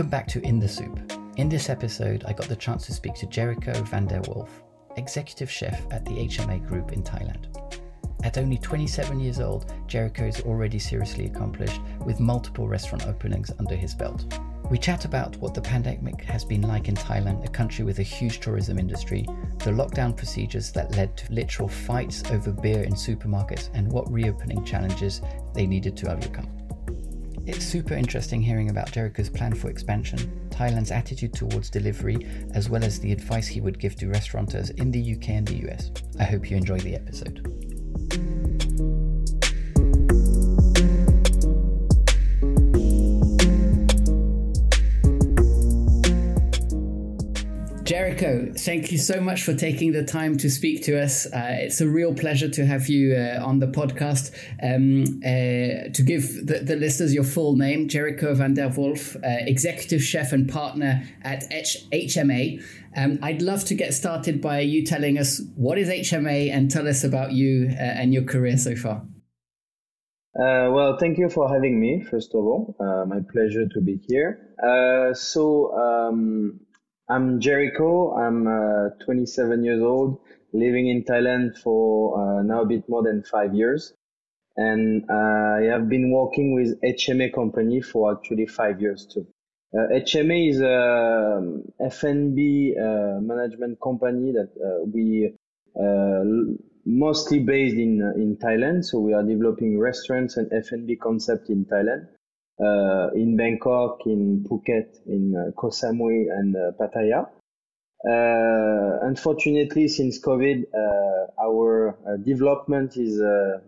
Welcome back to In the Soup. In this episode, I got the chance to speak to Jericho van der Wolf, executive chef at the HMA Group in Thailand. At only 27 years old, Jericho is already seriously accomplished with multiple restaurant openings under his belt. We chat about what the pandemic has been like in Thailand, a country with a huge tourism industry, the lockdown procedures that led to literal fights over beer in supermarkets, and what reopening challenges they needed to overcome. It's super interesting hearing about Jericho's plan for expansion, Thailand's attitude towards delivery, as well as the advice he would give to restaurateurs in the UK and the US. I hope you enjoy the episode. Thank you so much for taking the time to speak to us. Uh, it's a real pleasure to have you uh, on the podcast. Um, uh, to give the, the, listeners your full name, Jericho van der Wolf, uh, executive chef and partner at H- HMA. Um, I'd love to get started by you telling us what is HMA and tell us about you uh, and your career so far. Uh, well, thank you for having me, first of all. my pleasure to be here. so, um, I'm Jericho. I'm uh, 27 years old, living in Thailand for uh, now a bit more than five years. And uh, I have been working with HMA company for actually five years too. HMA uh, is a um, F&B uh, management company that we mostly based in in Thailand. So we are developing restaurants and F&B concept in Thailand uh, in Bangkok, in Phuket, in uh, Koh Samui, and uh, Pattaya. unfortunately, since COVID, our development is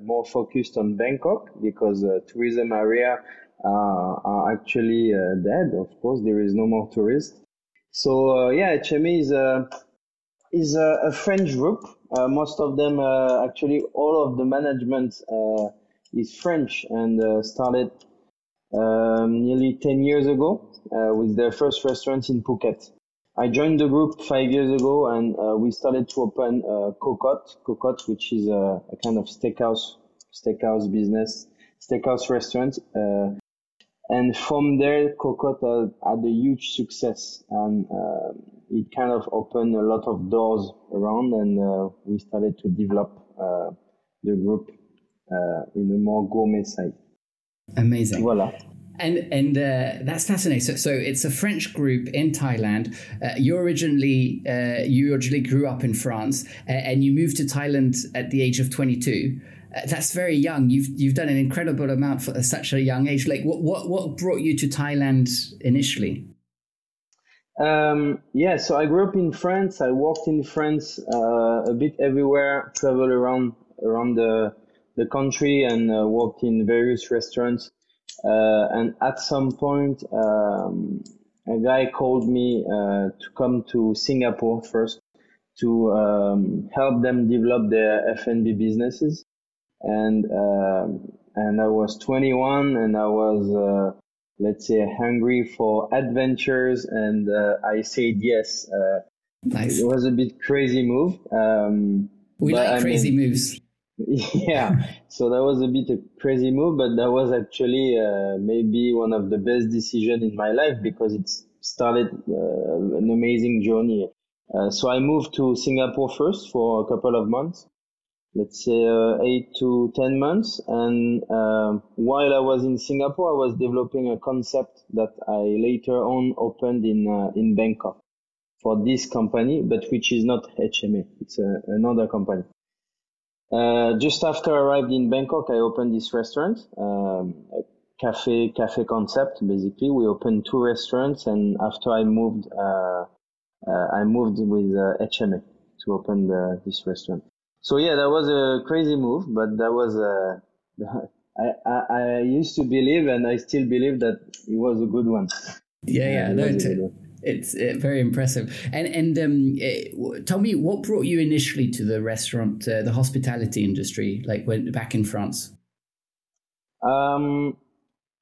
more focused on Bangkok because tourism area are actually dead. Of course, there is no more tourists. So yeah, HMA is a is a, a French group. Uh, most of them, uh, actually, all of the management uh, is French and started um, nearly 10 years ago uh, with their first restaurant in Phuket. I joined the group five years ago and uh, we started to open uh, Cocotte, Cocotte, which is a, a, kind of steakhouse, steakhouse business, steakhouse restaurant. Uh, and from there, Cocotte had, a huge success and uh, it kind of opened a lot of doors around and uh, we started to develop uh, the group in a more gourmet side. Amazing. Voila. And and uh, that's fascinating. So, so it's a French group in Thailand. Uh, you originally uh, you originally grew up in France, uh, and you moved to Thailand at the age of twenty two. Uh, that's very young. You've you've done an incredible amount for such a young age. Like what what what brought you to Thailand initially? Um, yeah, so I grew up in France. I worked in France uh, a bit everywhere, traveled around around the the country and uh, worked in various restaurants. Uh, and at some point, um, a guy called me uh, to come to Singapore first to um, help them develop their F&B businesses. And um, and I was 21 and I was uh, let's say hungry for adventures and uh, I said yes. Uh, nice. It was a bit crazy move. Um, we like I crazy mean, moves. Yeah. So that was a bit a crazy move but that was actually uh, maybe one of the best decisions in my life because it started uh, an amazing journey. Uh, so i moved to singapore first for a couple of months let's say uh, eight to ten months. And um, while i was in singapore i was developing a concept that i later on opened in uh, in bangkok for this company but which is not hma it's uh, another company uh, just after I arrived in Bangkok, I opened this restaurant, um, cafe cafe concept. Basically, we opened two restaurants, and after I moved, uh, uh, I moved with HMA uh, to open the, this restaurant. So yeah, that was a crazy move, but that was a. I, I, I used to believe, and I still believe that it was a good one. Yeah, yeah, no, it's uh, very impressive. And and um, uh, tell me, what brought you initially to the restaurant, uh, the hospitality industry, like when back in France? Um,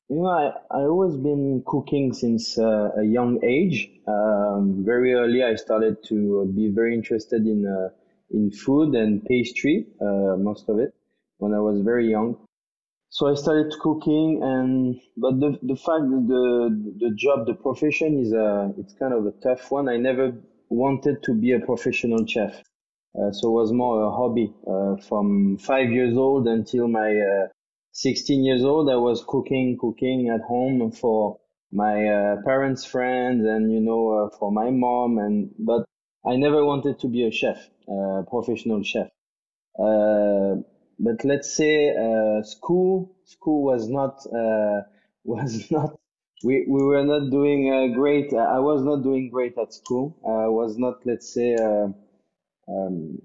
you know, I I always been cooking since uh, a young age. Um, very early, I started to be very interested in uh, in food and pastry, uh, most of it, when I was very young. So I started cooking, and but the the fact the the job, the profession is a it's kind of a tough one. I never wanted to be a professional chef, uh, so it was more a hobby. Uh, from five years old until my uh, 16 years old, I was cooking, cooking at home for my uh, parents' friends, and you know, uh, for my mom, and but I never wanted to be a chef, a professional chef but let's say uh, school school was not uh, was not we, we were not doing uh, great I was not doing great at school. I was not let's say uh, um,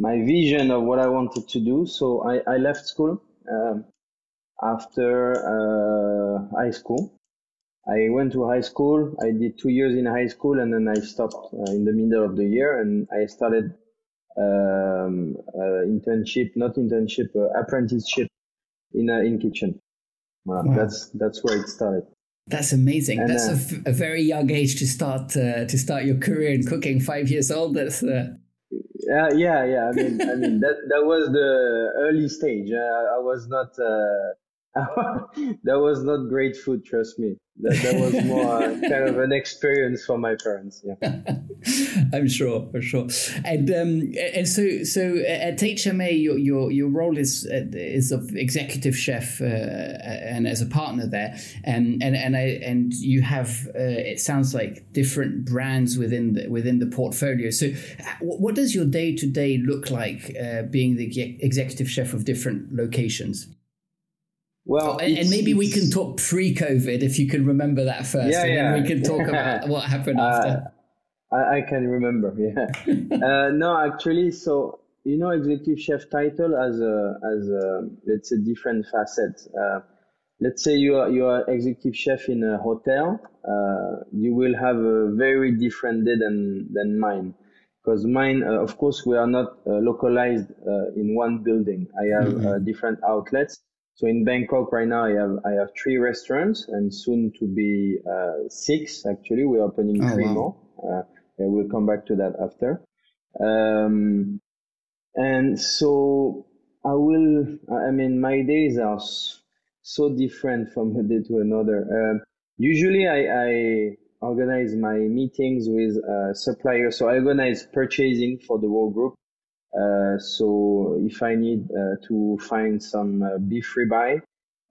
my vision of what I wanted to do. So I, I left school um, after uh, high school. I went to high school. I did two years in high school and then I stopped uh, in the middle of the year and I started um, uh, internship, not internship, uh, apprenticeship in uh, in kitchen. Wow. That's that's where it started. That's amazing. And, that's uh, a, f- a very young age to start uh, to start your career in cooking. Five years old. That's uh... yeah, yeah, yeah. I mean, I mean that that was the early stage. I was not that was not great food, trust me. That, that was more uh, kind of an experience for my parents. Yeah, I'm sure, for sure. And um, and so so at HMA, your your your role is uh, is of executive chef uh, and as a partner there, and and and I and you have uh, it sounds like different brands within the within the portfolio. So, what does your day to day look like uh, being the executive chef of different locations? Well, and, and, maybe we can talk pre-COVID if you can remember that first, yeah, and yeah. then we can talk about what happened after. Uh, I, I, can remember, yeah. uh, no, actually, so you know, executive chef title as a as a let's say different facet. Uh, let's say you are you are executive chef in a hotel. Uh, you will have a very different day than than mine because mine, uh, of course, we are not uh, localized uh, in one building. I have mm-hmm. different outlets. So in Bangkok right now, I have I have three restaurants and soon to be uh, six. Actually, we're opening oh, three wow. more. Uh, and we'll come back to that after. Um, and so I will. I mean, my days are so different from a day to another. Uh, usually, I, I organize my meetings with uh, suppliers. So I organize purchasing for the whole group. Uh, so if I need uh, to find some uh, beef ribeye,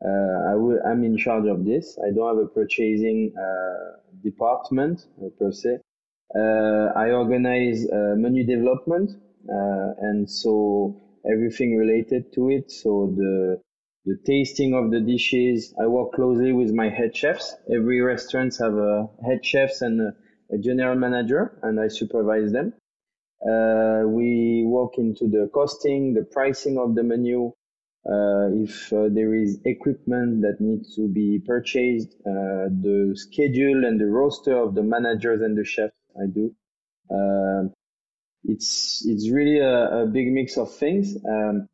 uh, I will, I'm in charge of this. I don't have a purchasing uh, department uh, per se. I organize menu development, and so everything related to it. So the the tasting of the dishes. I work closely with my head chefs. Every restaurant have a head chefs and a, a general manager, and I supervise them. Uh, we walk into the costing, the pricing of the menu, uh, if uh, there is equipment that needs to be purchased, uh, the schedule and the roster of the managers and the chefs. I do. Uh, it's it's really a, a, big mix of things. Um,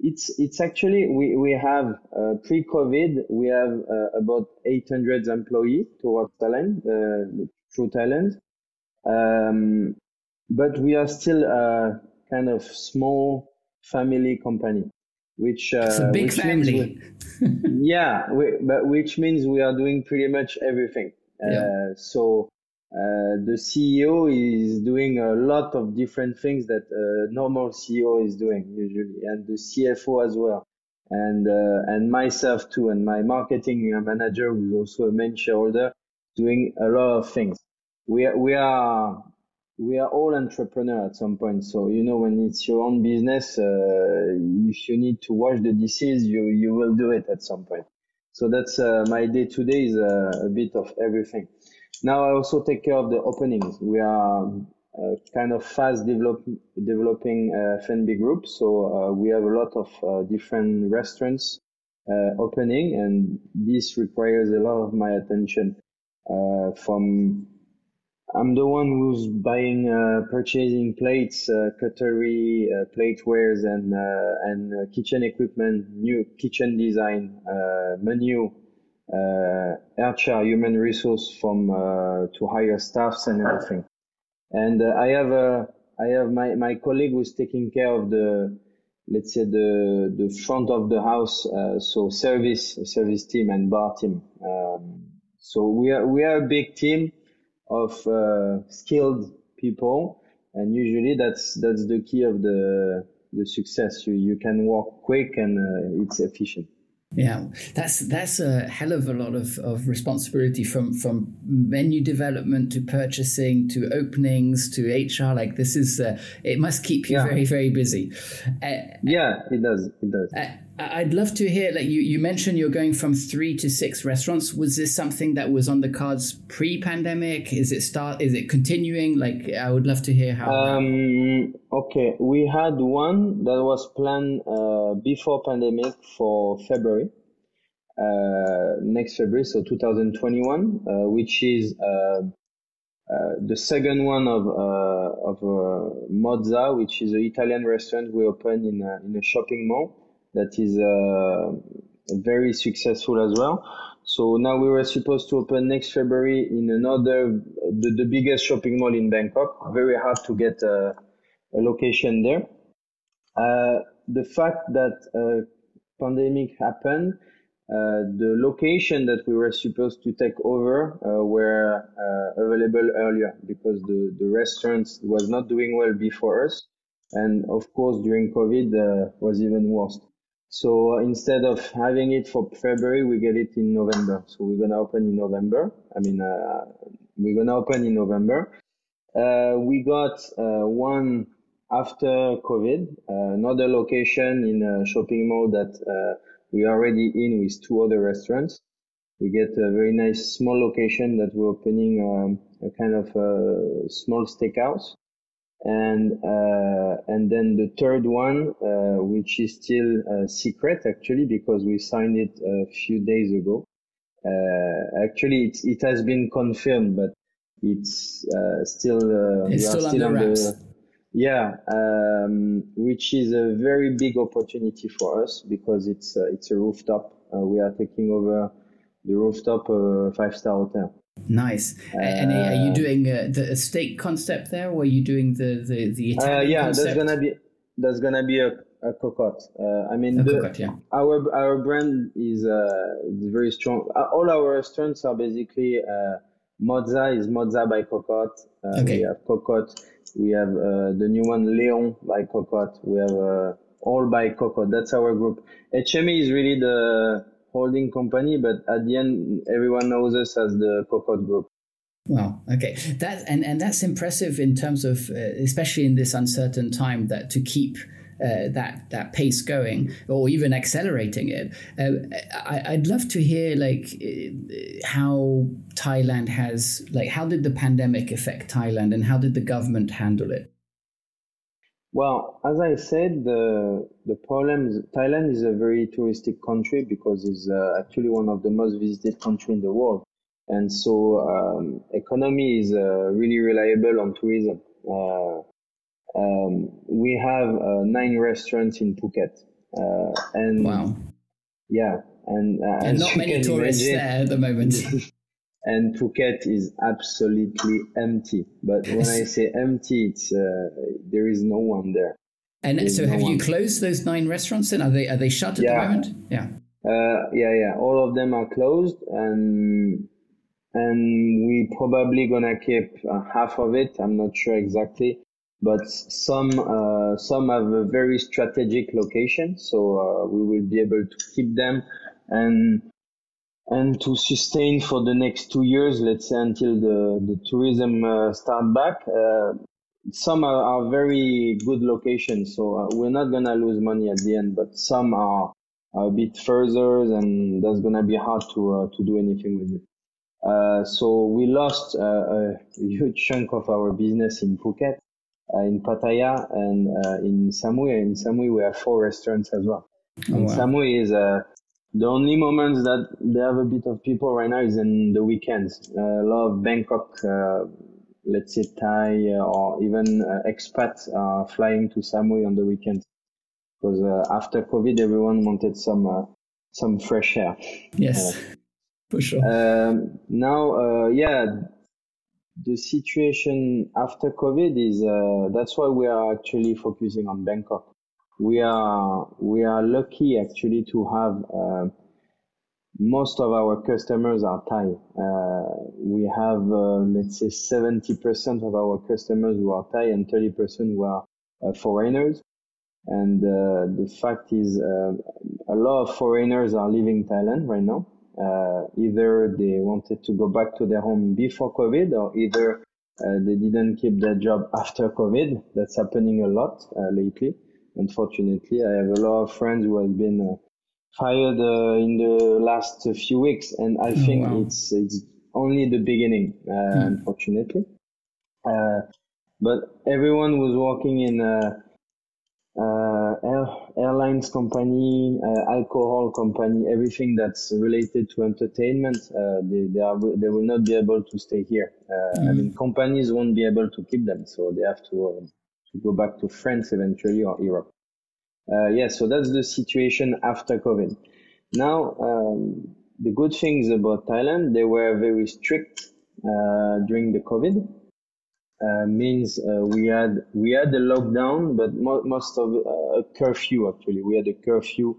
it's it's actually we we have uh, pre-COVID we have about 800 employees towards Thailand, through Thailand. Um, but we are still a kind of small family company, which uh, it's a big family. Yeah, we, but which means we are doing pretty much everything. Yeah. Uh, so uh, the CEO is doing a lot of different things that a normal CEO is doing usually, and the CFO as well, and uh, and myself too, and my marketing manager, who's also a main shareholder, doing a lot of things. We are, we are we are all entrepreneurs at some point. So, you know, when it's your own business, uh, if you need to wash the dishes, you, you will do it at some point. So that's, uh, my day to day is uh, a bit of everything. Now I also take care of the openings. We are uh, kind of fast develop, developing uh, F&B group. So, uh, we have a lot of uh, different restaurants, opening and this requires a lot of my attention, from I'm the one who's buying, uh, purchasing plates, uh, cutlery, uh, platewares, and uh, and uh, kitchen equipment, new kitchen design, uh, menu, HR, human resource from to hire staffs and everything. And I have a I have my my colleague who's taking care of the let's say the the front of the house, so service service team and bar team. Um, so we are we are a big team of uh, skilled people, and usually that's that's the key of the the success. You you can work quick and uh, it's efficient. Yeah, that's that's a hell of a lot of, of responsibility from from menu development to purchasing to openings to HR. Like this is uh, it must keep you yeah. very very busy. Uh, yeah, it does. It does. Uh, I'd love to hear. Like you, you mentioned, you're going from three to six restaurants. Was this something that was on the cards pre-pandemic? Is it start? Is it continuing? Like I would love to hear how. Um, okay, we had one that was planned uh, before pandemic for February, uh, next February, so 2021, uh, which is uh, uh, the second one of uh, of Mozza, which is an Italian restaurant we opened in a, in a shopping mall that is uh, very successful as well. So now we were supposed to open next February in another, the, the biggest shopping mall in Bangkok. Very hard to get a, a location there. Uh, the fact that uh, pandemic happened, uh, the location that we were supposed to take over uh, were available earlier because the, the restaurant was not doing well before us. And of course, during COVID was even worse. So uh, instead of having it for February, we get it in November. So we're gonna open in November. I mean, uh, we're gonna open in November. Uh, we got uh, one after COVID, uh, another location in a shopping mall that uh, we are already in with two other restaurants. We get a very nice small location that we're opening um, a kind of a small steakhouse and uh, and then the third one, uh, which is still a secret actually because we signed it a few days ago. Uh, actually, it it has been confirmed, but it's uh, still uh, it's still, still under wraps. yeah, um, which is a very big opportunity for us because it's uh, it's a rooftop. we are taking over the rooftop of a five star hotel. Nice. Uh, and are you doing uh, the steak concept there, or are you doing the the, the uh, Italian uh, yeah, concept? there's gonna be there's gonna be a, a cocotte. Uh, I mean, the, cocotte, yeah. our our brand is uh, is very strong. all our restaurants are basically Mozza is Mozza by Cocotte. okay. We have Cocotte. We have the new one Leon by Cocotte. We have all by Cocotte. That's our group. HMA is really the holding company, but at the end, everyone knows us as the Cocotte Group. Wow. Okay. That and and that's impressive in terms of, uh, especially in this uncertain time, that to keep. Uh, that that pace going or even accelerating it. Uh, I, would love to hear like uh, how Thailand has like how did the pandemic affect Thailand and how did the government handle it? Well, as I said, the the problem is Thailand is a very touristic country because it's uh, actually one of the most visited country in the world, and so um, economy is uh, really reliable on tourism. Uh, um, we have uh, nine restaurants in Phuket, uh, and wow, yeah, and, uh, and not many tourists imagine, there at the moment. and Phuket is absolutely empty. But when I say empty, it's uh, there is no one there. And There's so, no have one. you closed those nine restaurants? Then are they are they shut at yeah. the moment? Yeah. Uh, yeah, yeah. All of them are closed, and and we probably gonna keep uh, half of it. I'm not sure exactly, but some uh, some have a very strategic location, so uh, we will be able to keep them and and to sustain for the next two years, let's say until the, the tourism uh, start back. Uh, some are, are, very good locations, so uh, we're not gonna lose money at the end, but some are, are a bit further and that's gonna be hard to, uh, to do anything with it. Uh, so we lost uh, a huge chunk of our business in Phuket, in Pattaya and in Samui. In Samui, we have four restaurants as well. Oh, and wow. Samui is a the only moments that they have a bit of people right now is in the weekends. Uh, a lot of Bangkok, uh, let's say Thai uh, or even uh, expats are flying to Samui on the weekends because uh, after COVID, everyone wanted some uh, some fresh air. Yes, for sure. Um, now, yeah, the situation after COVID is that's why we are actually focusing on Bangkok we are we are lucky actually to have uh, most of our customers are Thai. Uh, we have uh, let's say 70% of our customers who are Thai and 30% who are uh, foreigners. And uh, the fact is, uh, a lot of foreigners are leaving Thailand right now. either they wanted to go back to their home before COVID, or either they didn't keep their job after COVID. That's happening a lot lately unfortunately. I have a lot of friends who have been uh, fired uh, in the last few weeks, and I oh, think wow. it's it's only the beginning, uh, hmm. unfortunately. Uh, but everyone was working in a, air, airlines company, alcohol company, everything that's related to entertainment. they they are they will not be able to stay here. Mm. I hmm. mean, companies won't be able to keep them, so they have to to go back to France eventually or Europe. Uh, yeah, so that's the situation after COVID. Now, um, the good things about Thailand, they were very strict uh, during the COVID. Uh, means uh, we had we had the lockdown, but mo- most of uh, a curfew actually. We had a curfew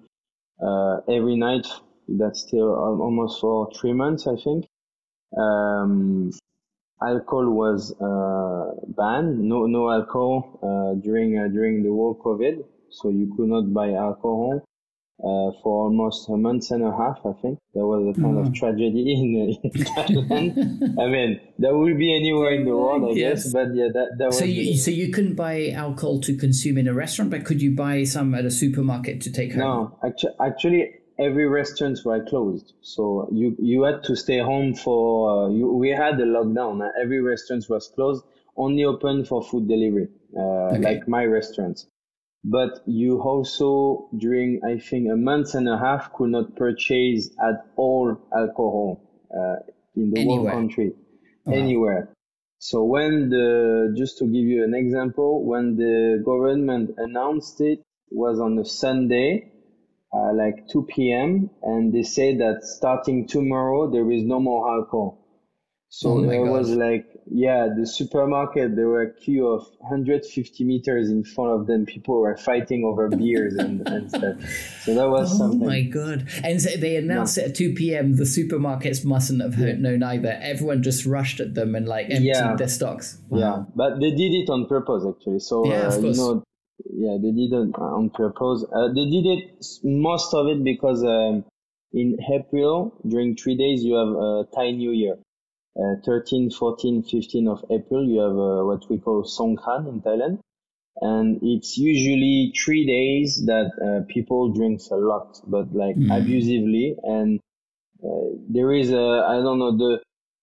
uh, every night. That's still almost for three months, I think. Um, alcohol was uh, banned. No, no alcohol uh, during uh, during the whole COVID. So you could not buy alcohol uh, for almost a month and a half. I think that was a kind mm. of tragedy in, in Thailand. I mean, that would be anywhere in the world, I yes. guess. But yeah, that, that so was. You, so you couldn't buy alcohol to consume in a restaurant, but could you buy some at a supermarket to take home? No, actually, actually every restaurants were closed. So you you had to stay home for uh, you, we had a lockdown. Uh, every restaurant was closed, only open for food delivery, uh, okay. like my restaurants. But you also during I think a month and a half could not purchase at all alcohol uh, in the anywhere. whole country, anywhere. So when the just to give you an example, when the government announced it was on a Sunday uh, like 2 p.m. and they say that starting tomorrow there is no more alcohol. So oh there gosh. was like, yeah, the supermarket, there were a queue of 150 meters in front of them. People were fighting over beers and, and stuff. So that was oh something. Oh my God. And so they announced no. it at 2 p.m. The supermarkets mustn't have heard yeah. no neither. Everyone just rushed at them and like emptied yeah. their stocks. Wow. Yeah, but they did it on purpose actually. So, yeah, uh, you know, yeah, they did it on purpose. Uh, they did it most of it because um, in April during three days you have a Thai New Year. Uh, 13, 14, 15 of April you have uh, what we call Songkran in Thailand, and it's usually three days that uh, people drinks a lot, but like mm. abusively, and uh, there is a I don't know the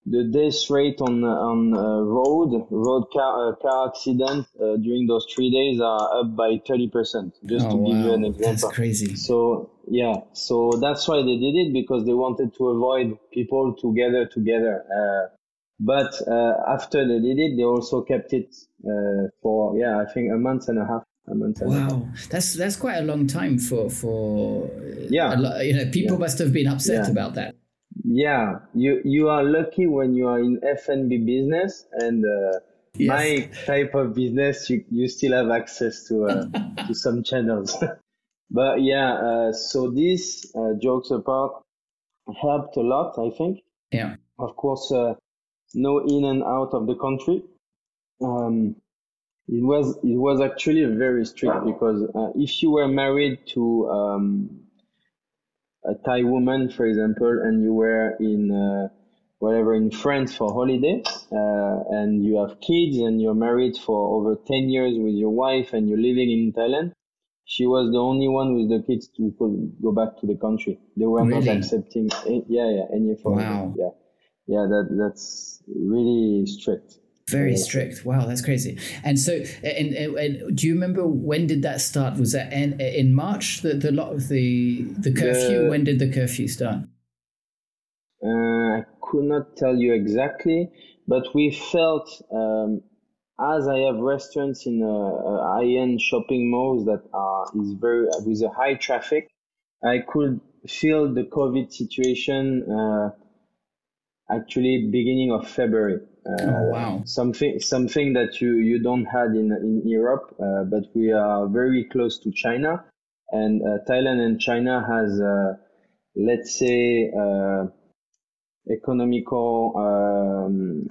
the death rate on on uh, road road car uh, car accident uh, during those three days are up by 30 percent just oh, to wow. give you an example that's crazy so yeah so that's why they did it because they wanted to avoid people to gather together uh, but uh, after they did it they also kept it uh, for yeah i think a month and a half a month and wow, that's that's quite a long time for for yeah. you know, people yeah. must have been upset yeah. about that yeah you you are lucky when you are in F&B business and uh, yes. my type of business you, you still have access to uh, to some channels. But yeah uh, so this uh, jokes apart helped a lot i think. Yeah. Of course uh, no in and out of the country. Um, it was it was actually very strict because uh, if you were married to um, a Thai woman, for example, and you were in uh, whatever in France for holiday, uh, and you have kids, and you're married for over ten years with your wife, and you're living in Thailand, she was the only one with the kids to go back to the country. They were really? not accepting, any, yeah, yeah, any foreign. Wow. Yeah, yeah, that that's really strict. Very strict. Wow, that's crazy. And so, and, and, and, do you remember when did that start? Was that in, in March? The the lot of the the curfew. The, when did the curfew start? Uh, I could not tell you exactly, but we felt um, as I have restaurants in uh, uh high end shopping malls that are is very with a high traffic. I could feel the COVID situation. Uh, actually beginning of February. Uh, oh wow! Something something that you you don't had in in Europe, uh, but we are very close to China, and uh, Thailand and China has uh, let's say uh, economical um,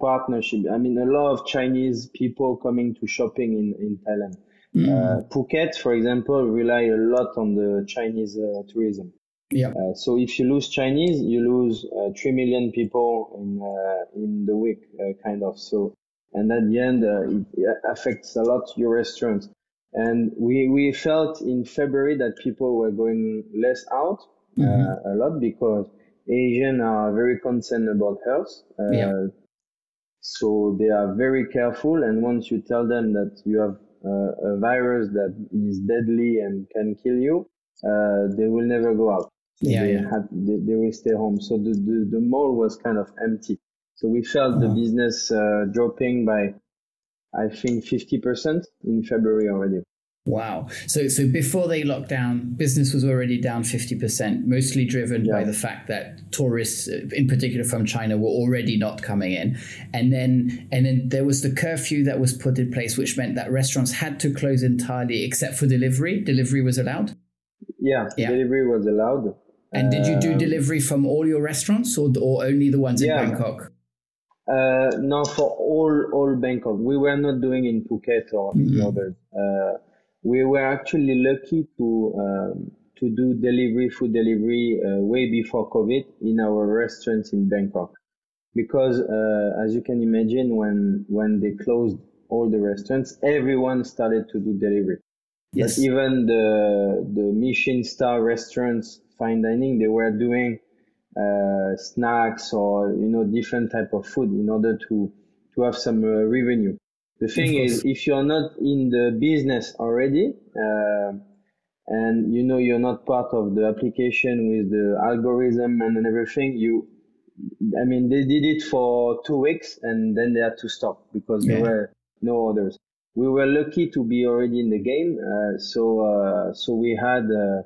partnership. I mean, a lot of Chinese people coming to shopping in in Thailand. Mm. Uh, Phuket, for example, rely a lot on the Chinese tourism. Yeah. Uh, so if you lose Chinese, you lose uh, three million people in uh, in the week, uh, kind of. So, and at the end, uh, it affects a lot your restaurant. And we we felt in February that people were going less out uh, mm-hmm. a lot because Asians are very concerned about health. yeah. So they are very careful, and once you tell them that you have a virus that is deadly and can kill you, they will never go out yeah, they yeah. had they, they will stay home. So the, the, the mall was kind of empty. So we felt oh. the business uh, dropping by, I think, 50% in February already. Wow. So so before they locked down, business was already down 50%, mostly driven yeah. by the fact that tourists in particular from China were already not coming in. And then and then there was the curfew that was put in place which meant that restaurants had to close entirely except for delivery. Delivery was allowed? Yeah, yeah. delivery was allowed. And did you do um, delivery from all your restaurants or, or only the ones yeah. in Bangkok? Uh, no, for all all Bangkok. We were not doing in Phuket or mm-hmm. in others. Uh, we were actually lucky to um, to do delivery, food delivery, uh, way before COVID in our restaurants in Bangkok, because uh, as you can imagine, when when they closed all the restaurants, everyone started to do delivery. Yes. But even the the Michelin star restaurants fine dining, they were doing uh, snacks or you know different type of food in order to to have some uh, revenue. The thing is, if you're not in the business already, uh, and you know you're not part of the application with the algorithm and everything, you, I mean, they did it for two weeks and then they had to stop because yeah. there were no orders. We were lucky to be already in the game, uh, so uh, so we had uh,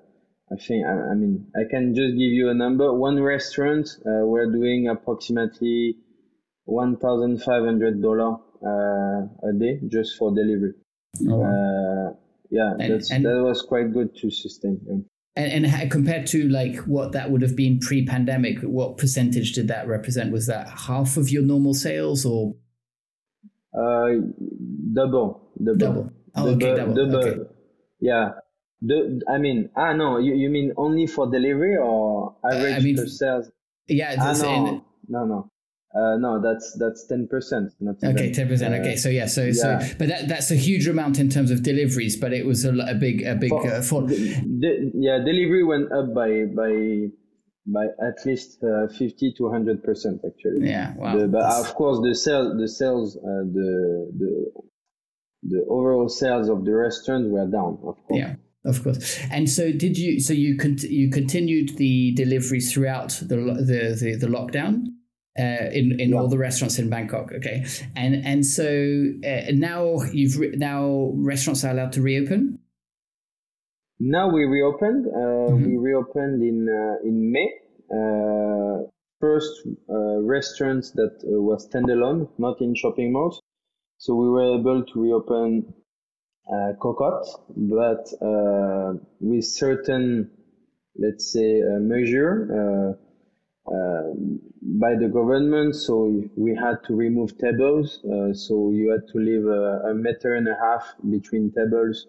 I think, I, I, mean, I can just give you a number. One restaurant, uh, we're doing approximately $1,500 uh, a day just for delivery. Oh, wow. uh, yeah, and, and, that was quite good to sustain. Yeah. And, and, compared to like what that would have been pre-pandemic, what percentage did that represent? Was that half of your normal sales or? Uh, double, double. Double. Oh, double, okay, double. double. Okay. Yeah, the, I mean, ah, no, you, you mean only for delivery or average I mean, per sales? Yeah, ah, no, no, no. Uh, no, that's that's ten percent. Okay, ten percent. Uh, okay, so yeah, so yeah. so, but that that's a huge amount in terms of deliveries, but it was a, a big a big for, uh, fall. The, yeah, delivery went up by by by at least uh, 50 to 100 percent actually yeah wow. The, but of course the sales the sales uh, the the the overall sales of the restaurant were down of course yeah of course. And so, did you? So you con- you continued the deliveries throughout the the the, the lockdown uh, in in yeah. all the restaurants in Bangkok. Okay, and and so uh, now you've re- now restaurants are allowed to reopen. Now we reopened. Uh, mm-hmm. We reopened in uh, in May. Uh, first uh, restaurants that were standalone, not in shopping malls. So we were able to reopen uh, cocotte, but uh, with certain, let's say, uh, measure by the government. So we had to remove tables. so you had to leave a, a, meter and a half between tables.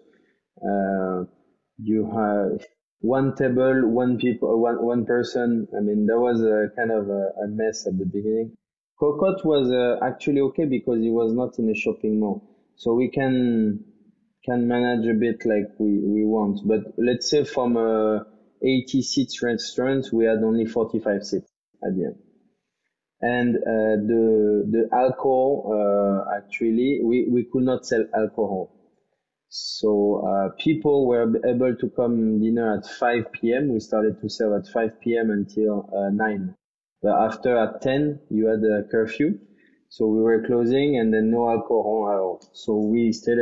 you have one table, one people, one one person. I mean, that was a kind of a, a mess at the beginning. Cocotte was uh, actually okay because it was not in a shopping mall, so we can can manage a bit like we, we want. But let's say from a 80 seats restaurant, we had only 45 seats at the end. And uh, the the alcohol uh, actually we, we could not sell alcohol. So uh, people were able to come dinner at 5 p.m. We started to serve at 5 p.m. until uh, 9. But after at 10, you had a curfew. So we were closing and then no alcohol at all. So we stayed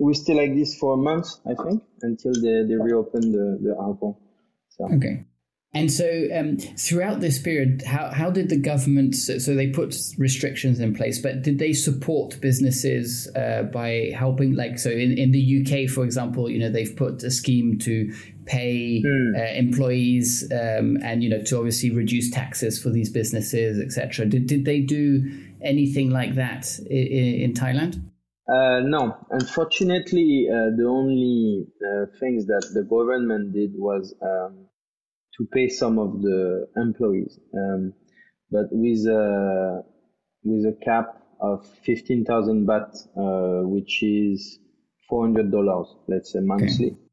we stay like this for a month, I think, until they, they reopen the, the alcohol. So. Okay. And so, um, throughout this period, how, how did the government? So, so, they put restrictions in place, but did they support businesses uh, by helping? Like, so in, in the UK, for example, you know, they've put a scheme to pay mm. uh, employees um, and you know to obviously reduce taxes for these businesses, etc. Did did they do anything like that in, in Thailand? Uh, no, unfortunately, uh, the only uh, things that the government did was um, to pay some of the employees, um, but with a with a cap of fifteen thousand baht, uh, which is four hundred dollars, let's say monthly. Okay.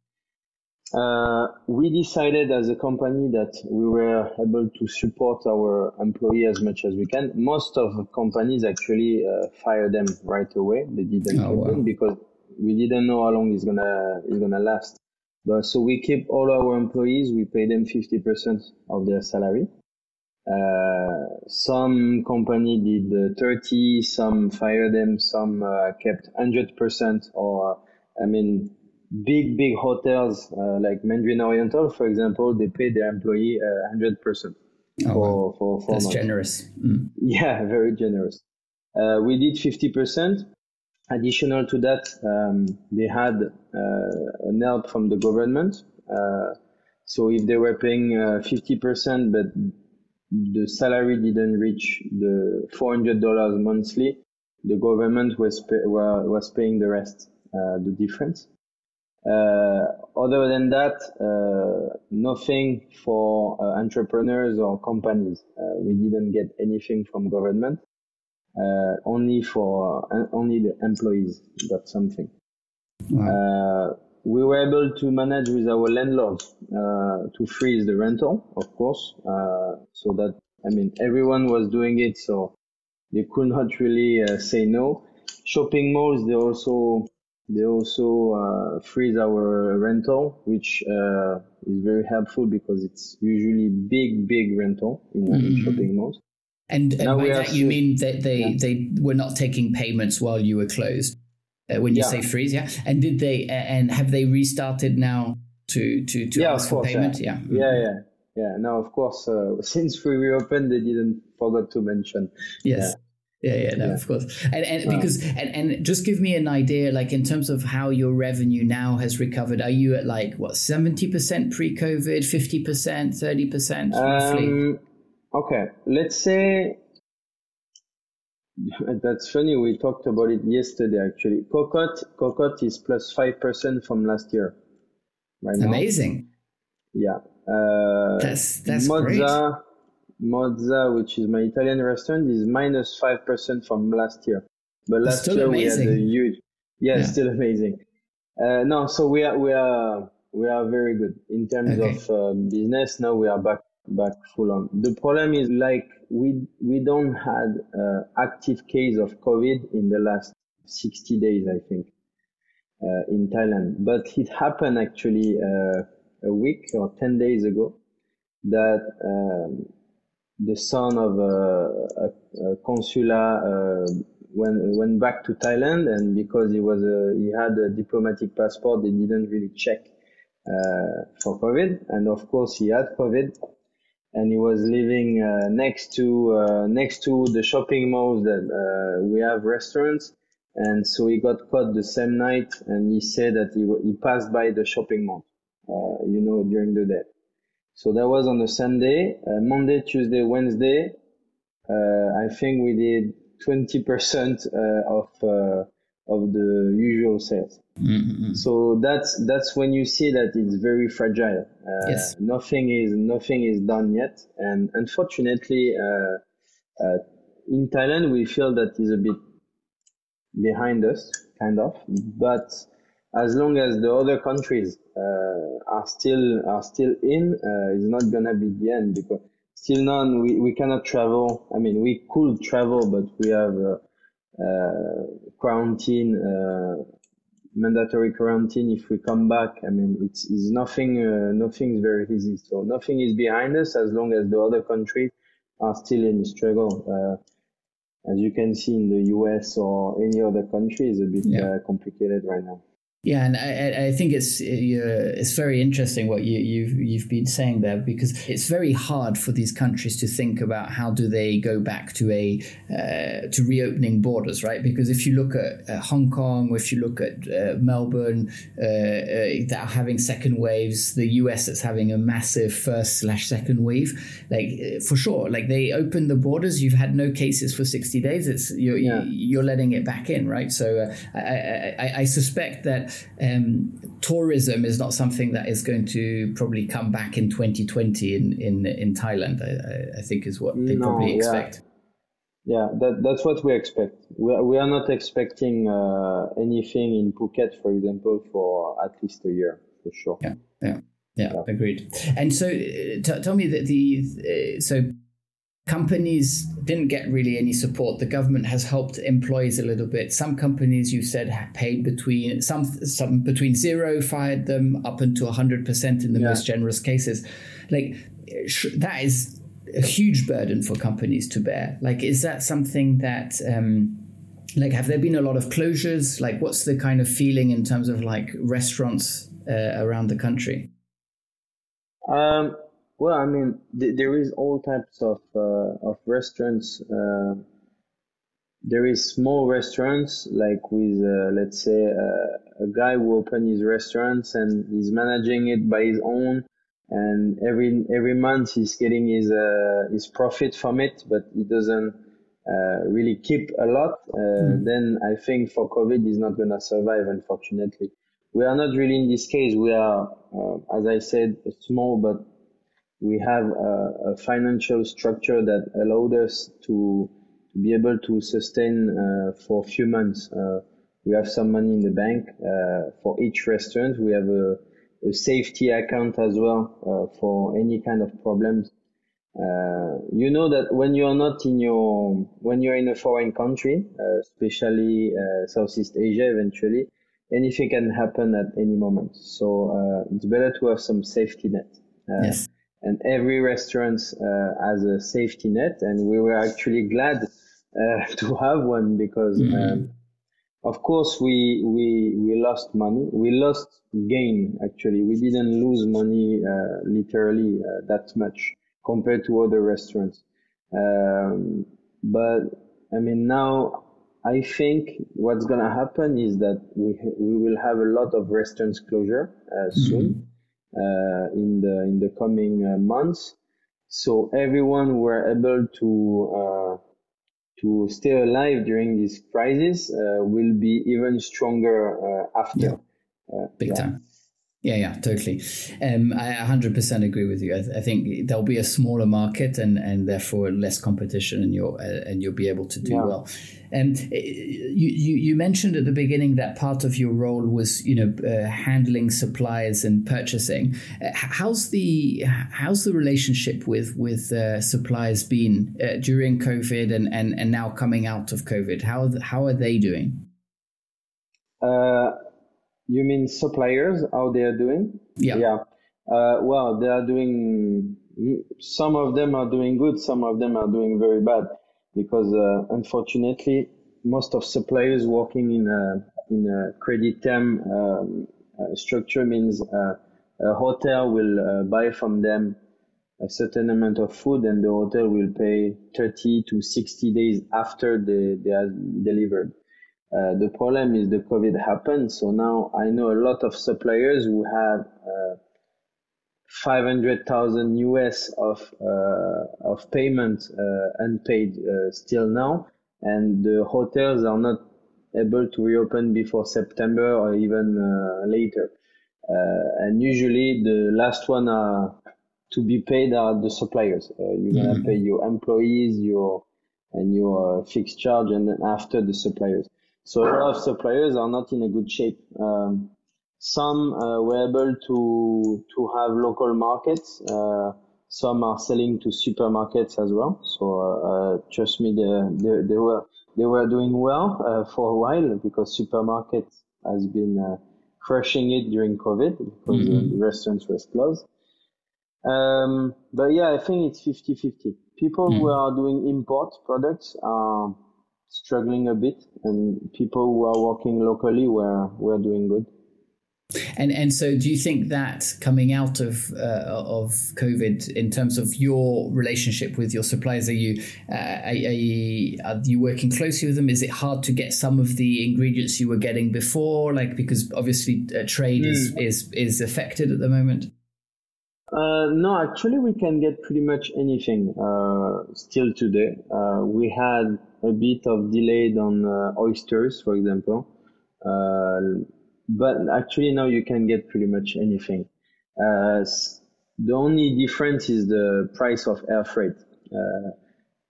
Uh, we decided as a company that we were able to support our employee as much as we can. Most of the companies actually uh, fire them right away. They didn't oh, wow. because we didn't know how long it's gonna it's gonna last. But so we keep all our employees. We pay them 50% of their salary. Uh, some company did uh, 30, some fire them, some uh, kept 100% or, I mean, big, big hotels, uh, like Mandarin Oriental, for example, they pay their employee uh, 100% oh, for, wow. for, That's months. generous. Mm. Yeah, very generous. Uh, we did 50%. Additional to that, um, they had uh, an help from the government. Uh, so if they were paying 50%, uh, but the salary didn't reach the $400 monthly, the government was, pay, was paying the rest, the difference. Uh, other than that, uh, nothing for uh, entrepreneurs or companies. we didn't get anything from government. only for only the employees got something. Wow. we were able to manage with our landlords to freeze the rental, of course, so that I mean everyone was doing it, so they could not really uh, say no. Shopping malls, they also they also uh, freeze our rental, which uh, is very helpful because it's usually big, big rental in mm-hmm. shopping malls. And, and by that, you mean that they, yeah. they were not taking payments while you were closed? Uh, when you yeah. say freeze, yeah. And did they and have they restarted now to to to yeah, ask for payment? Yeah. yeah, yeah, yeah. Yeah. Now, of course, uh, since we reopened, they didn't forget to mention. Yes. Yeah, yeah, no, yeah. of course, and and because and and just give me an idea, like in terms of how your revenue now has recovered. Are you at like what seventy percent pre-COVID, fifty percent, thirty percent, roughly? Um, okay, let's say that's funny. We talked about it yesterday. Actually, Cocotte Cocotte is plus five percent from last year. Right now. Amazing. Yeah. Uh, that's that's Mozza, great. Mozza, which is my Italian restaurant, is minus 5% from last year. But last year amazing. we had a huge, yeah, yeah. still amazing. Uh, no, so we are, we are, we are very good in terms okay. of uh, business. Now we are back, back full on. The problem is like we, we don't had uh, active case of COVID in the last 60 days, I think, uh, in Thailand. But it happened actually uh, a week or 10 days ago that um, the son of a, a, a consula uh, went went back to Thailand, and because he was a, he had a diplomatic passport, they didn't really check uh, for COVID, and of course he had COVID, and he was living uh, next to uh, next to the shopping malls that uh, we have restaurants, and so he got caught the same night, and he said that he he passed by the shopping mall, uh, you know, during the day. So that was on a Sunday, uh, Monday, Tuesday, Wednesday. Uh, I think we did 20% uh, of uh, of the usual sales. Mm-hmm. So that's that's when you see that it's very fragile. Uh, yes. Nothing is nothing is done yet, and unfortunately, uh, in Thailand we feel that is a bit behind us, kind of. But as long as the other countries uh, are still are still in, uh, it's not gonna be the end because still none we, we cannot travel. I mean, we could travel, but we have uh, quarantine, mandatory quarantine. If we come back, I mean, it's, it's nothing. nothing is very easy. So nothing is behind us as long as the other countries are still in struggle as you can see in the US or any other country is a bit yeah. uh, complicated right now. Yeah, and I, I think it's it's very interesting what you, you've you've been saying there because it's very hard for these countries to think about how do they go back to a uh, to reopening borders, right? Because if you look at, at Hong Kong, if you look at uh, Melbourne, uh, uh that are having second waves, the US that's having a massive first slash second wave, like for sure, like they open the borders, you've had no cases for sixty days. It's you're yeah. you're letting it back in, right? So uh, I, I I suspect that um, tourism is not something that is going to probably come back in 2020 in in, in Thailand. I, I think is what they no, probably expect. Yeah, that, that's what we expect. We are, we are not expecting uh, anything in Phuket, for example, for at least a year, for sure. Yeah, yeah, yeah, yeah. agreed. And so, uh, t- tell me that the uh, so companies didn't get really any support. The government has helped employees a little bit. Some companies, you said, paid between some some between zero, fired them up until hundred percent in the yeah. most generous cases. Like that is a huge burden for companies to bear. Like, is that something that um, like have there been a lot of closures? Like, what's the kind of feeling in terms of like restaurants uh, around the country? Um well, I mean, th- there is all types of uh, of restaurants. Uh, there is small restaurants like with uh, let's say uh, a guy who opened his restaurants and he's managing it by his own, and every every month he's getting his uh, his profit from it, but he doesn't uh, really keep a lot. Mm. Then I think for COVID he's not gonna survive, unfortunately. We are not really in this case. We are, as I said, small but we have a, a financial structure that allowed us to, to be able to sustain uh, for a few months. Uh, we have some money in the bank uh, for each restaurant. We have a, a safety account as well uh, for any kind of problems. Uh, you know that when you're not in your when you're in a foreign country, especially Southeast Asia, eventually anything can happen at any moment. So it's better to have some safety net. yes and every restaurant uh, has a safety net and we were actually glad uh, to have one because mm-hmm. um, of course we we we lost money. We lost gain actually. We didn't lose money uh, literally uh, that much compared to other restaurants. Um, but i mean now i think what's going to happen is that we we will have a lot of restaurants closure uh, soon. Mm-hmm in the in the coming uh, months. So everyone were able to uh, to stay alive during this crisis will be even stronger after. Yeah. Big yeah. time. Yeah, yeah, totally. Um, I 100% agree with you. I, th- I, think there'll be a smaller market and, and therefore less competition, and you'll uh, and you'll be able to do yeah. well. And um, you, you, you mentioned at the beginning that part of your role was you know uh, handling suppliers and purchasing. Uh, how's the how's the relationship with with uh, suppliers been uh, during COVID and, and and now coming out of COVID? How how are they doing? You mean suppliers, how they are doing? Yeah. Yeah. Uh, well, they are doing, some of them are doing good, some of them are doing very bad because, uh, unfortunately, most of suppliers working in a, in a credit term um, uh, structure means uh, a hotel will uh, buy from them a certain amount of food and the hotel will pay 30 to 60 days after they, they are delivered. Uh, the problem is the COVID happened. So now I know a lot of suppliers who have uh, 500,000 US of, uh, of payment uh, unpaid uh, still now. And the hotels are not able to reopen before September or even later. and usually the last one are to be paid are the suppliers. you're gonna mm-hmm. pay your employees, your and your fixed charge, and then after the suppliers. So a lot of suppliers are not in a good shape. Um, some uh, were able to to have local markets. Uh, some are selling to supermarkets as well. So uh, trust me, they, they, they were they were doing well uh, for a while because supermarkets has been uh, crushing it during COVID because mm-hmm. the restaurants were closed. Um, but yeah, I think it's 50-50. People mm-hmm. who are doing import products are struggling a bit, and people who are working locally were were doing good. And and so, do you think that coming out of uh, of COVID, in terms of your relationship with your suppliers, are you uh, are, you, are you working closely with them? Is it hard to get some of the ingredients you were getting before, like because obviously uh, trade mm. is, hmm. is is affected at the moment? Uh, no, actually, we can get pretty much anything uh, still today. Uh, we had a bit of delayed on oysters, for example but actually now you can get pretty much anything. Uh, the only difference is the price of air freight. Uh,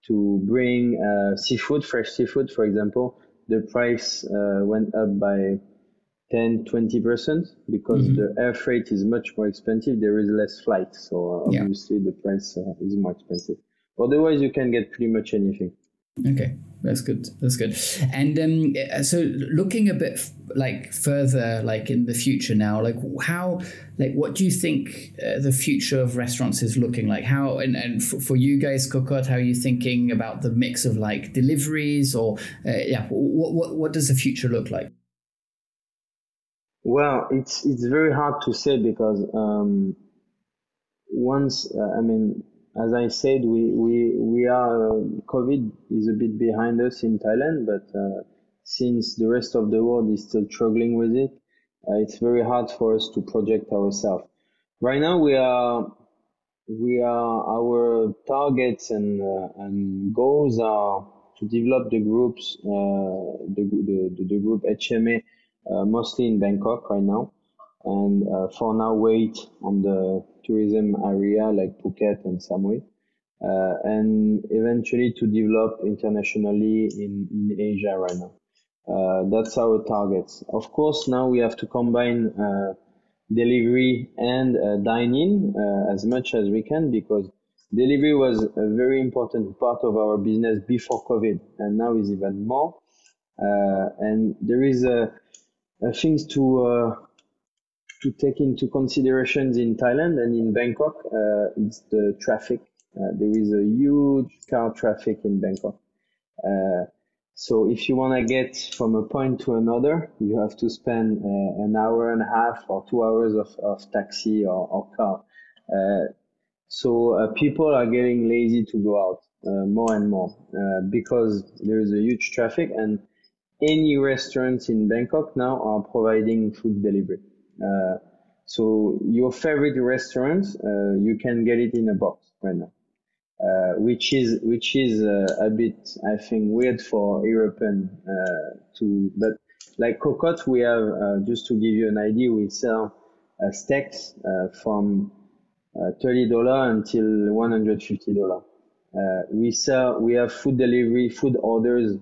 to bring uh, seafood, fresh seafood, for example, the price uh, went up by 10, 20% because mm-hmm. the air freight is much more expensive. There is less flight. So uh, obviously yeah. the price uh, is more expensive. Otherwise, you can get pretty much anything. Okay, that's good. That's good. And um, uh, so looking a bit like further, like in the future now, like how, like what do you think uh, the future of restaurants is looking like? How and and for, for you guys, Cocotte, how are you thinking about the mix of like deliveries or uh, yeah, what what what does the future look like? Well, it's it's very hard to say because um, once uh, I mean as I said, we we we are uh, COVID is a bit behind us in Thailand, but uh, since the rest of the world is still struggling with it, uh, it's very hard for us to project ourselves. Right now, we are we are our targets and uh, and goals are to develop the groups, uh, the, the the group HMA, uh, mostly in Bangkok right now, and for now wait on the tourism area like Phuket and Samui, uh, and eventually to develop internationally in, in Asia right now. Uh, that's our targets. Of course, now we have to combine uh, delivery and uh, dine-in uh, as much as we can because delivery was a very important part of our business before COVID, and now is even more. Uh, and there is a, a things to to take into considerations in Thailand and in Bangkok, uh, it's the traffic. Uh, there is a huge car traffic in Bangkok. Uh, so if you want to get from a point to another, you have to spend uh, an hour and a half or two hours of, of taxi or, or car. Uh, so uh, people are getting lazy to go out more and more because there is a huge traffic and any restaurants in Bangkok now are providing food delivery. Uh, so your favorite restaurant, uh, you can get it in a box right now. Uh, which is which is uh, a bit I think weird for European uh, to but like Cocotte we have just to give you an idea we sell steaks from thirty dollar until one hundred fifty dollar. we sell we have food delivery food orders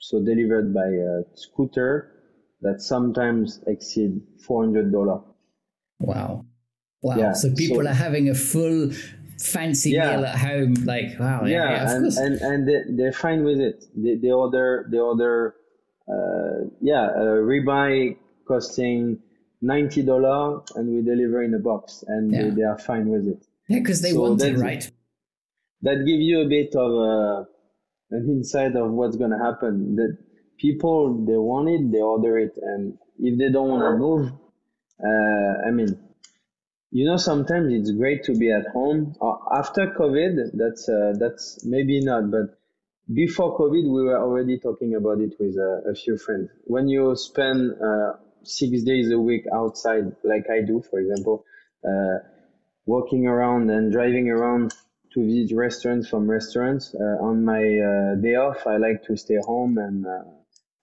so delivered by scooter that sometimes exceed $400. Wow. Wow. Yeah. So people so, are having a full fancy yeah. meal at home. Like, wow. Yeah. yeah and, and, and they, they're fine with it. They, they order, they order, uh, yeah, a ribeye costing $90 and we deliver in a box and yeah. they, they, are fine with it. Yeah, because they so want it, right? That gives you a bit of uh, an insight of what's going to happen. That people they want it, they order it, and if they don't want to move, uh, I mean, you know, sometimes it's great to be at home. Uh, after COVID, that's uh, that's maybe not, but before COVID, we were already talking about it with a, a few friends. When you spend uh, six days a week outside, like I do, for example, uh, walking around and driving around to visit restaurants from restaurants. Uh, on my uh, day off, I like to stay home and uh,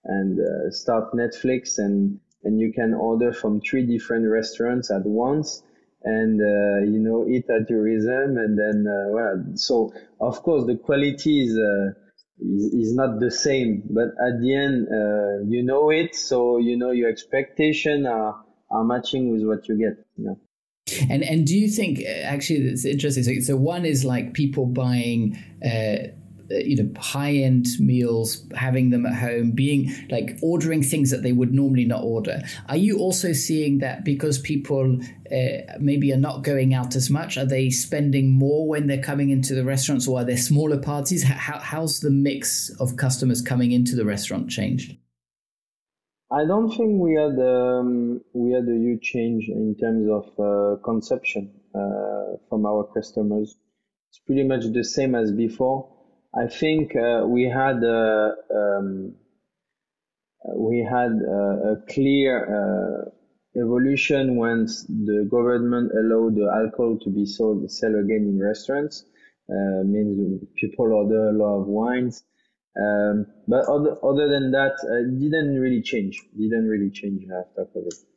and uh, start Netflix and and you can order from three different restaurants at once and uh, you know eat at your rhythm and then uh, well so of course the quality is, uh, is, is not the same but at the end uh, you know it so you know your expectation are are matching with what you get you know. And and do you think uh, actually it's interesting so, so one is like people buying uh, you know high end meals having them at home being like ordering things that they would normally not order are you also seeing that because people uh, maybe are not going out as much are they spending more when they're coming into the restaurants or are there smaller parties How, how's the mix of customers coming into the restaurant changed I don't think we had um, we had a huge change in terms of uh, conception uh, from our customers. It's pretty much the same as before. I think uh, we had uh, um, we had uh, a clear uh, evolution once the government allowed the alcohol to be sold sell again in restaurants. Uh, means people order a lot of wines. Um, but other, other than that, uh, it didn't really change. Didn't really change after COVID.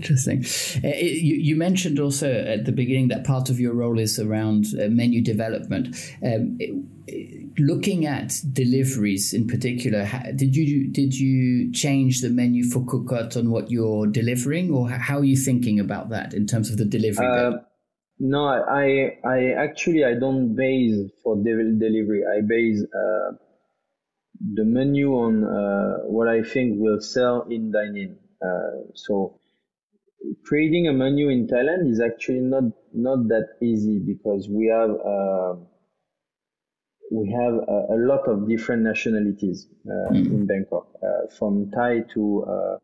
Interesting. Uh, you, you, mentioned also at the beginning that part of your role is around uh, menu development. Um, it, looking at deliveries in particular, did you did you change the menu for Cocotte on what you're delivering, or how are you thinking about that in terms of the delivery? Uh, no, I I actually I don't base for de- delivery. I base uh, the menu on uh, what I think will sell in dining. Uh, so creating a menu in Thailand is actually not not that easy because we have uh, we have a, a, lot of different nationalities uh, mm. in Bangkok, uh, from Thai to uh,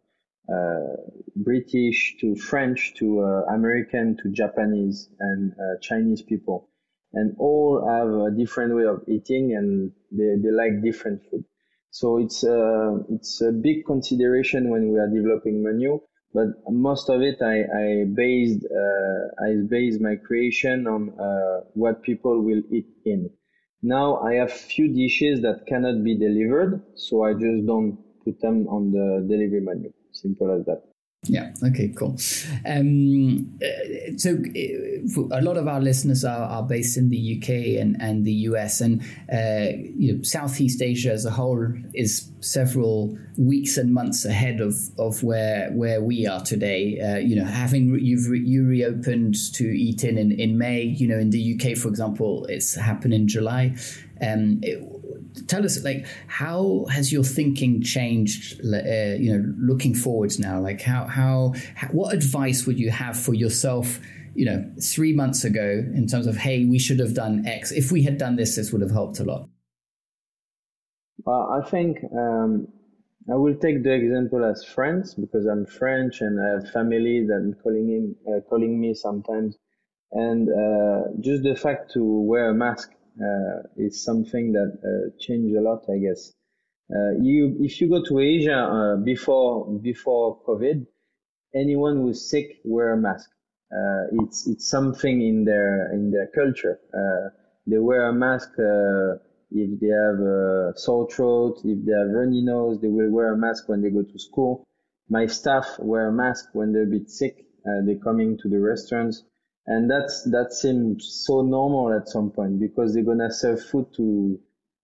British to French to American to Japanese and Chinese people and all have a different way of eating and they, they like different food. So it's uh, it's a big consideration when we are developing menu, but most of it I, I based uh, I based my creation on uh, what people will eat in. Now I have few dishes that cannot be delivered, so I just don't put them on the delivery menu. Simple as that. Yeah. Okay. Cool. Um, uh, so, uh, a lot of our listeners are, are based in the UK and, and the US, and uh, you know, Southeast Asia as a whole is several weeks and months ahead of, of where where we are today. Uh, you know, having you've re- you reopened to eat in, in in May. You know, in the UK, for example, it's happened in July. Um, it, tell us like how has your thinking changed uh, you know looking forwards now? Like how, how what advice would you have for yourself you know three months ago in terms of hey we should have done x. If we had done this this would have helped a lot well i think um, i will take the example as friends because i'm french and i have family that calling him uh, calling me sometimes. And uh, just the fact to wear a mask is something that uh, changed a lot, I guess. Uh, you, if you go to Asia before before COVID, anyone who's sick wear a mask. it's it's something in their in their culture. they wear a mask if they have a sore throat, if they have runny nose, they will wear a mask when they go to school. My staff wear a mask when they're a bit sick. Uh, they're coming to the restaurants and that's that seems so normal at some point because they're gonna serve food to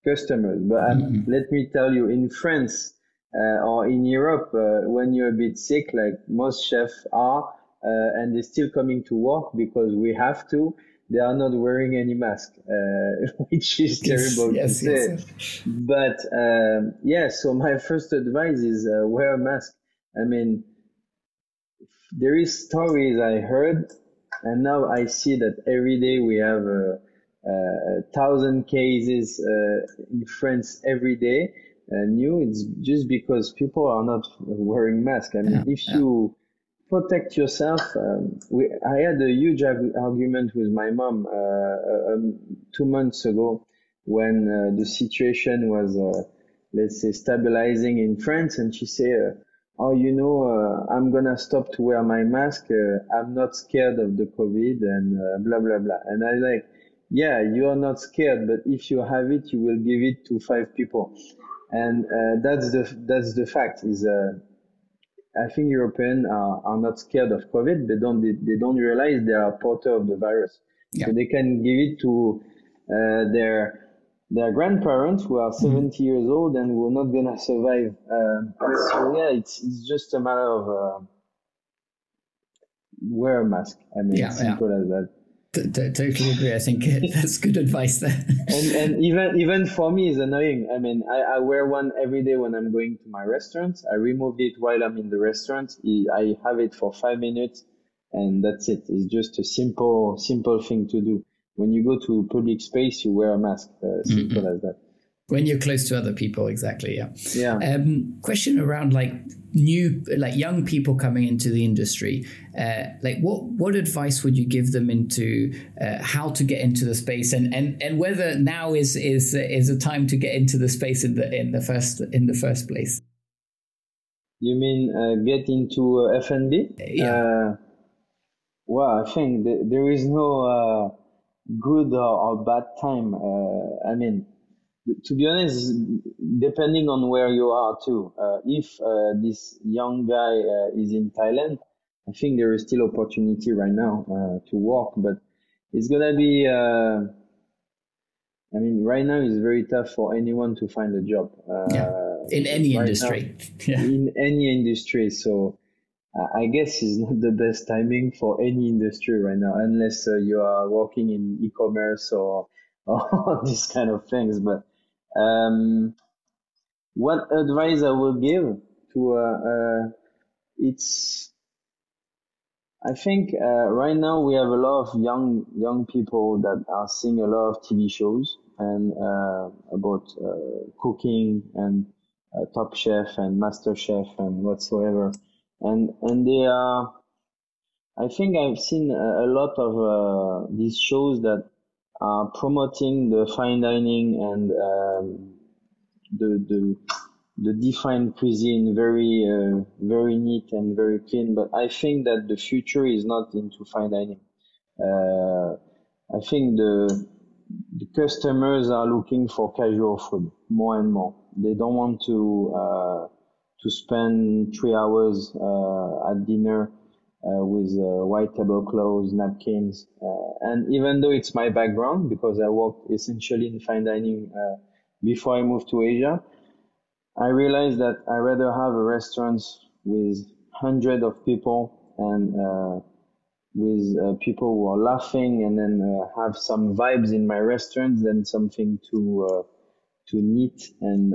customers. But um, mm-hmm. let me tell you, in France uh, or in Europe, uh, when you're a bit sick, like most chefs are, uh, and they're still coming to work because we have to. They are not wearing any mask, uh, which is terrible yes, to yes, say. Yes. But um, yeah, so my first advice is uh, wear a mask. I mean, there is stories I heard and now I see that every day we have a, a thousand cases uh, in France every day. Uh, new, it's just because people are not wearing masks. I mean, yeah, if yeah. you protect yourself, um, we, I had a huge argument with my mom uh, um, two months ago when uh, the situation was, uh, let's say, stabilizing in France, and she said oh, you know, uh, I'm gonna stop to wear my mask. Uh, I'm not scared of the COVID and uh, blah blah blah. And I like, yeah, you are not scared, but if you have it, you will give it to five people, and uh, that's the that's the fact. Is uh, I think Europeans are, are not scared of COVID. They don't they, they don't realize they are a porter of the virus, yeah. so they can give it to uh, their their grandparents who are mm-hmm. 70 years old and who are not gonna survive. Uh, so yeah, it's it's just a matter of uh, wear a mask. I mean, yeah, simple yeah. as that. T- t- totally agree. I think that's good advice there. and and even even for me, it's annoying. I mean, I, I wear one every day when I'm going to my restaurant. I remove it while I'm in the restaurant. I have it for five minutes, and that's it. It's just a simple simple thing to do when you go to public space, you wear a mask. Uh, simple mm-hmm. as that. When you're close to other people, exactly. Yeah. Yeah. Um, question around like new like young people coming into the industry uh, like what what advice would you give them into uh, how to get into the space and, and and whether now is is is a time to get into the space in the in the first in the first place you mean uh, get into uh, fnb yeah uh, well i think th- there is no uh, good or, or, bad time i mean to be honest, depending on where you are too, uh, if uh, this young guy uh, is in Thailand, I think there is still opportunity right now uh, to work, but it's gonna be. Uh, I mean, right now it's very tough for anyone to find a job. Uh, yeah. In any right industry. Now, yeah. In any industry, so. I guess it's not the best timing for any industry right now, unless you are working in e-commerce or or these kind of things. But um, what advice I will give to uh, uh, it's I think uh, right now we have a lot of young young people that are seeing a lot of TV shows and uh, about uh, cooking and uh, Top Chef and Master Chef and whatsoever, and and they are. I think I've seen a, lot of these shows that are promoting the fine dining and um, the the the defined cuisine very uh, very neat and very clean. But I think that the future is not into fine dining. Uh, I think the the customers are looking for casual food more and more. They don't want to uh, to spend three hours uh, at dinner uh, with uh, white tablecloths, napkins. Uh, and even though it's my background, because I worked essentially in fine dining before I moved to Asia, I realized that I rather have a restaurant with hundreds of people and uh, with uh, people who are laughing and then uh, have some vibes in my restaurant than something too too neat and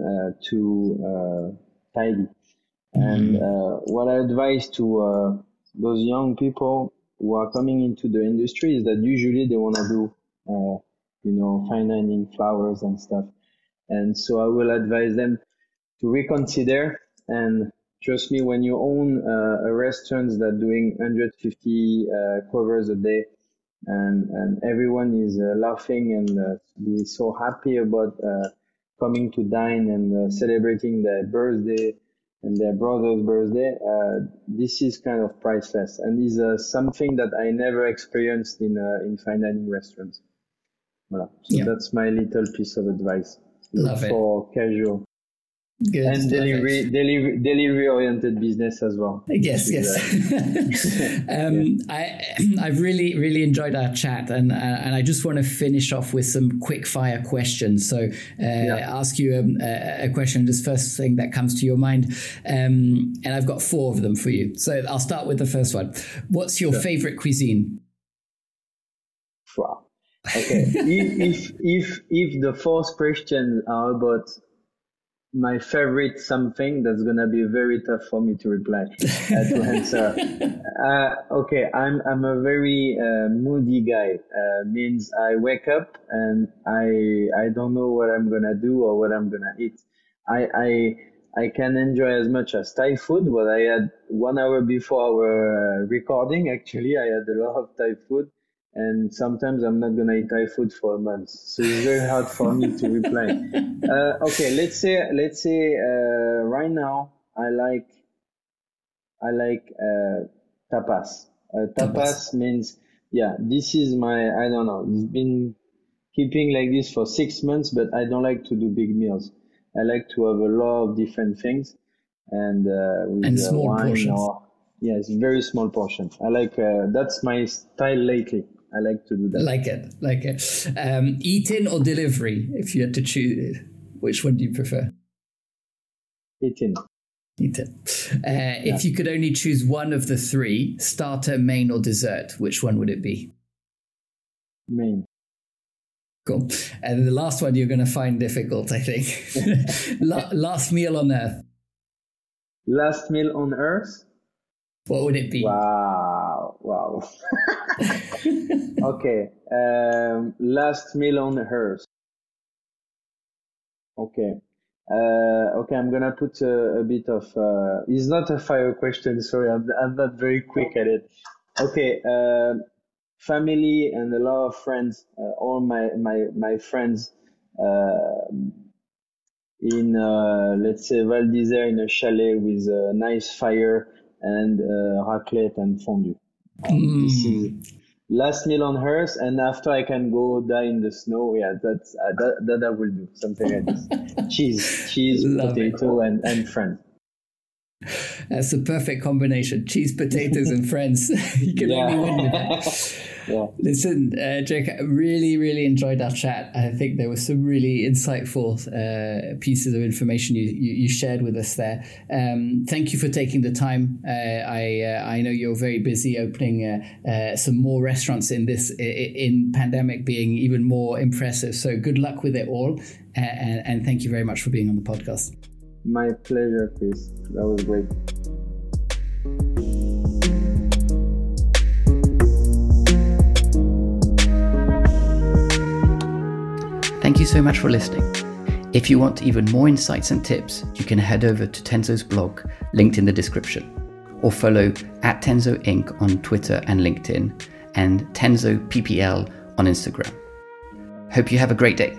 too tidy. Mm-hmm. And what I advise to those young people who are coming into the industry is that usually they want to do, uh, you know, fine dining flowers and stuff. And so I will advise them to reconsider and trust me, when you own uh, a restaurant that doing 150 uh, covers a day and, and everyone is uh, laughing and uh, be so happy about uh, coming to dine and uh, celebrating their birthday and their brother's birthday, uh, this is kind of priceless and is uh, something that I never experienced in uh, in fine dining restaurants. Voilà. So that's my little piece of advice. Love for it. casual. Good. And delivery, delivery, delivery oriented business as well. Yes, yes. um, yeah. I, I've really, really enjoyed our chat, and uh, and I just want to finish off with some quick fire questions. So, uh, yeah. ask you um, a, a, question, just first thing that comes to your mind, um, and I've got four of them for you. So I'll start with the first one. What's your sure. favorite cuisine? Wow. Okay. if, if if if the first questions are about my favorite something that's gonna be very tough for me to reply uh, to answer. Uh, okay, I'm I'm a very uh, moody guy. Uh, means I wake up and I I don't know what I'm gonna do or what I'm gonna eat. I I I can enjoy as much as Thai food. What I had one hour before our uh, recording, actually, I had a lot of Thai food and sometimes I'm not gonna eat Thai food for a month. So it's very hard for me to reply. Uh, okay, let's say let's say uh, right now I like I like uh, tapas. Uh, tapas. tapas means yeah, this is my I don't know. It's been keeping like this for six months, but I don't like to do big meals. I like to have a lot of different things and uh, with and small wine portions. or yeah, it's very small portions. I like uh, that's my style lately. I like to do that. Like it, like it. Um, eat in or delivery? If you had to choose, which one do you prefer? Eating. Eating. Uh, yeah. If you could only choose one of the three, starter, main, or dessert, which one would it be? Main. Cool. And the last one you're going to find difficult, I think. last meal on earth. Last meal on earth? What would it be? Wow. Wow. okay. Um, last meal on earth. Okay. Uh, okay, I'm gonna put a, a bit of. Uh, it's not a fire question. Sorry, I'm, I'm not very quick at it. Okay, uh, family and a lot of friends. Uh, all my my my friends uh, in uh, let's say Val d'Isère in a chalet with a nice fire and raclette and fondue. Mm. This is last meal on Earth, and after I can go die in the snow. Yeah, that's uh, that that I will do something like this. cheese, cheese, Love potato, and and friends. That's the perfect combination: cheese, potatoes, and friends. you can yeah. only win with that. Yeah. Listen, uh, Jake, I really, really enjoyed our chat. I think there were some really insightful uh, pieces of information you, you, you, shared with us there. Um, thank you for taking the time. Uh, I uh, I know you're very busy opening uh, uh, some more restaurants in this in pandemic being even more impressive. So good luck with it all, and, and thank you very much for being on the podcast. My pleasure, Chris. That was great. Thank you so much for listening. If you want even more insights and tips, you can head over to Tenzo's blog, linked in the description, or follow at Tenzo Inc. on Twitter and LinkedIn, and Tenzo PPL on Instagram. Hope you have a great day.